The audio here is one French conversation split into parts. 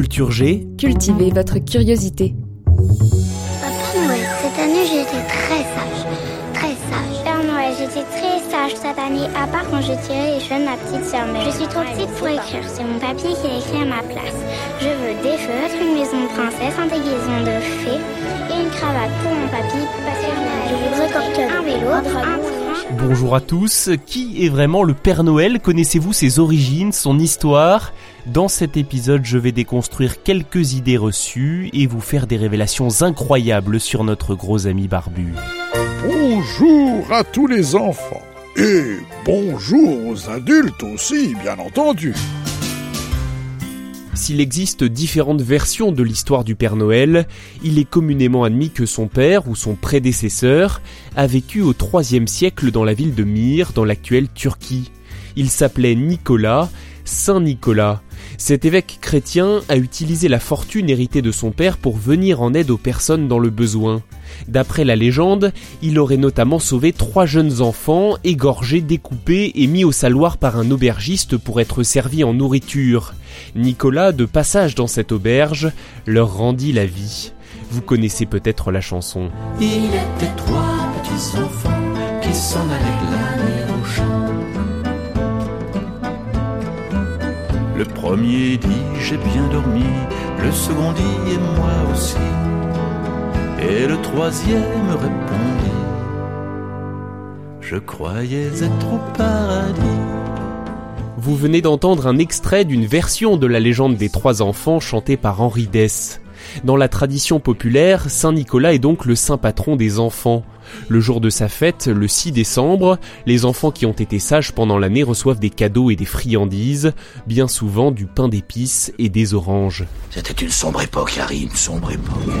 Culture G, Cultivez votre curiosité. Papa Noël, cette année j'ai été très sage. Très sage. Père Noël, j'étais très sage cette année, à part quand j'ai tiré les cheveux de ma petite sœur. Mais je suis trop petite pour écrire, c'est mon papy qui a écrit à ma place. Je veux des feutres, une maison de princesse, un déguisement de fée et une cravate pour mon papy. Parce que je voudrais un vélo, un. Bonjour à tous, qui est vraiment le Père Noël? Connaissez-vous ses origines, son histoire? Dans cet épisode, je vais déconstruire quelques idées reçues et vous faire des révélations incroyables sur notre gros ami barbu. Bonjour à tous les enfants. Et bonjour aux adultes aussi, bien entendu. S'il existe différentes versions de l'histoire du Père Noël, il est communément admis que son père ou son prédécesseur a vécu au IIIe siècle dans la ville de Myre, dans l'actuelle Turquie. Il s'appelait Nicolas, Saint Nicolas. Cet évêque chrétien a utilisé la fortune héritée de son père pour venir en aide aux personnes dans le besoin. D'après la légende, il aurait notamment sauvé trois jeunes enfants, égorgés, découpés et mis au saloir par un aubergiste pour être servis en nourriture. Nicolas, de passage dans cette auberge, leur rendit la vie. Vous connaissez peut-être la chanson. Il était trois petits enfants qui au. Le premier dit j'ai bien dormi, le second dit et moi aussi. Et le troisième répondit Je croyais être au paradis. Vous venez d'entendre un extrait d'une version de la légende des trois enfants chantée par Henri Dess. Dans la tradition populaire, Saint Nicolas est donc le saint patron des enfants. Le jour de sa fête, le 6 décembre, les enfants qui ont été sages pendant l'année reçoivent des cadeaux et des friandises, bien souvent du pain d'épices et des oranges. C'était une sombre époque, Harry, une sombre époque.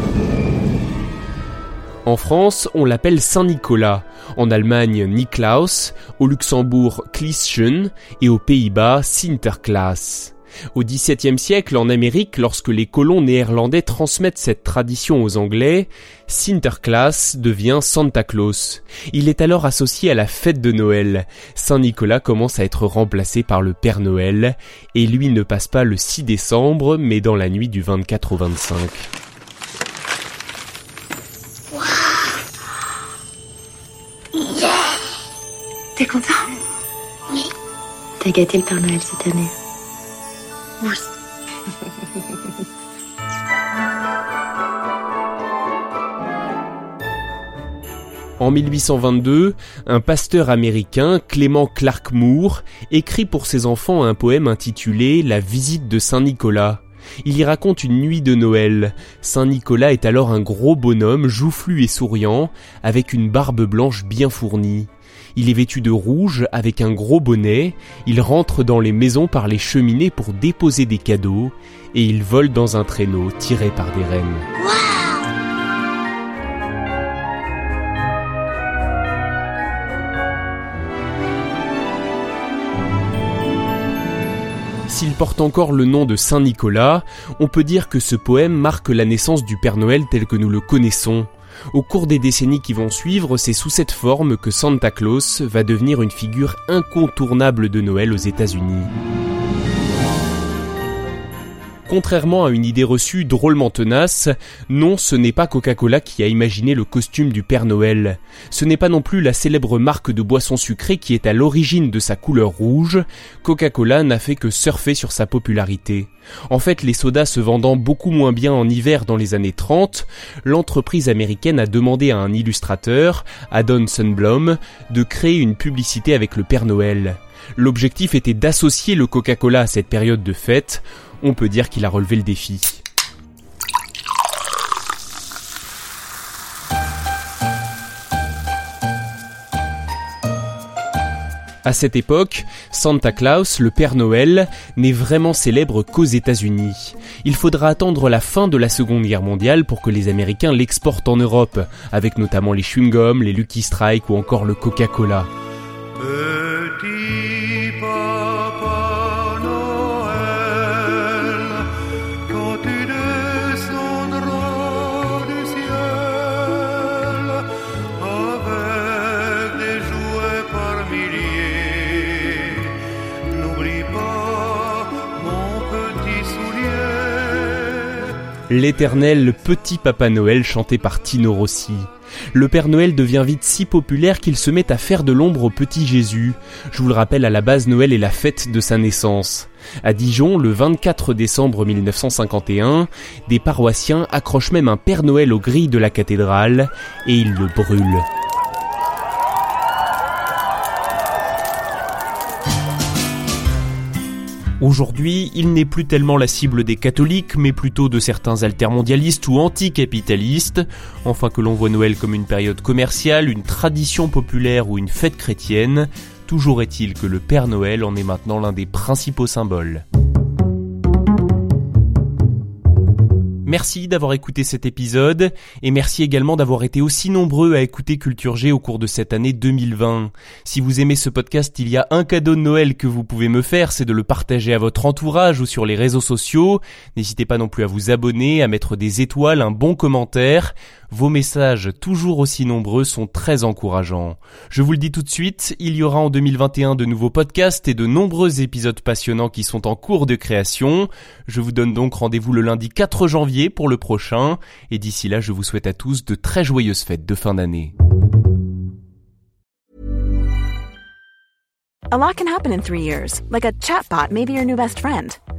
En France, on l'appelle Saint Nicolas, en Allemagne Niklaus, au Luxembourg Klischen et aux Pays-Bas Sinterklaas. Au XVIIe siècle, en Amérique, lorsque les colons néerlandais transmettent cette tradition aux Anglais, Sinterklaas devient Santa Claus. Il est alors associé à la fête de Noël. Saint Nicolas commence à être remplacé par le Père Noël, et lui ne passe pas le 6 décembre, mais dans la nuit du 24 au 25. T'es content? Oui. T'as gâté le Père Noël cette année? En 1822, un pasteur américain, Clément Clark Moore, écrit pour ses enfants un poème intitulé La visite de Saint Nicolas. Il y raconte une nuit de Noël. Saint Nicolas est alors un gros bonhomme joufflu et souriant, avec une barbe blanche bien fournie. Il est vêtu de rouge avec un gros bonnet, il rentre dans les maisons par les cheminées pour déposer des cadeaux, et il vole dans un traîneau tiré par des rennes. S'il porte encore le nom de Saint Nicolas, on peut dire que ce poème marque la naissance du Père Noël tel que nous le connaissons. Au cours des décennies qui vont suivre, c'est sous cette forme que Santa Claus va devenir une figure incontournable de Noël aux États-Unis. Contrairement à une idée reçue drôlement tenace, non, ce n'est pas Coca-Cola qui a imaginé le costume du Père Noël. Ce n'est pas non plus la célèbre marque de boisson sucrée qui est à l'origine de sa couleur rouge. Coca-Cola n'a fait que surfer sur sa popularité. En fait, les sodas se vendant beaucoup moins bien en hiver dans les années 30, l'entreprise américaine a demandé à un illustrateur, Adon Sunblom, de créer une publicité avec le Père Noël. L'objectif était d'associer le Coca-Cola à cette période de fête. On peut dire qu'il a relevé le défi. À cette époque, Santa Claus, le Père Noël, n'est vraiment célèbre qu'aux États-Unis. Il faudra attendre la fin de la Seconde Guerre mondiale pour que les Américains l'exportent en Europe, avec notamment les chewing-gums, les Lucky Strike ou encore le Coca-Cola. L'éternel petit Papa Noël chanté par Tino Rossi. Le Père Noël devient vite si populaire qu'il se met à faire de l'ombre au petit Jésus. Je vous le rappelle, à la base, Noël est la fête de sa naissance. À Dijon, le 24 décembre 1951, des paroissiens accrochent même un Père Noël aux grilles de la cathédrale et ils le brûlent. Aujourd'hui, il n'est plus tellement la cible des catholiques, mais plutôt de certains altermondialistes ou anticapitalistes, enfin que l'on voit Noël comme une période commerciale, une tradition populaire ou une fête chrétienne, toujours est-il que le Père Noël en est maintenant l'un des principaux symboles. Merci d'avoir écouté cet épisode et merci également d'avoir été aussi nombreux à écouter Culture G au cours de cette année 2020. Si vous aimez ce podcast, il y a un cadeau de Noël que vous pouvez me faire, c'est de le partager à votre entourage ou sur les réseaux sociaux. N'hésitez pas non plus à vous abonner, à mettre des étoiles, un bon commentaire. Vos messages, toujours aussi nombreux, sont très encourageants. Je vous le dis tout de suite, il y aura en 2021 de nouveaux podcasts et de nombreux épisodes passionnants qui sont en cours de création. Je vous donne donc rendez-vous le lundi 4 janvier pour le prochain, et d'ici là, je vous souhaite à tous de très joyeuses fêtes de fin d'année.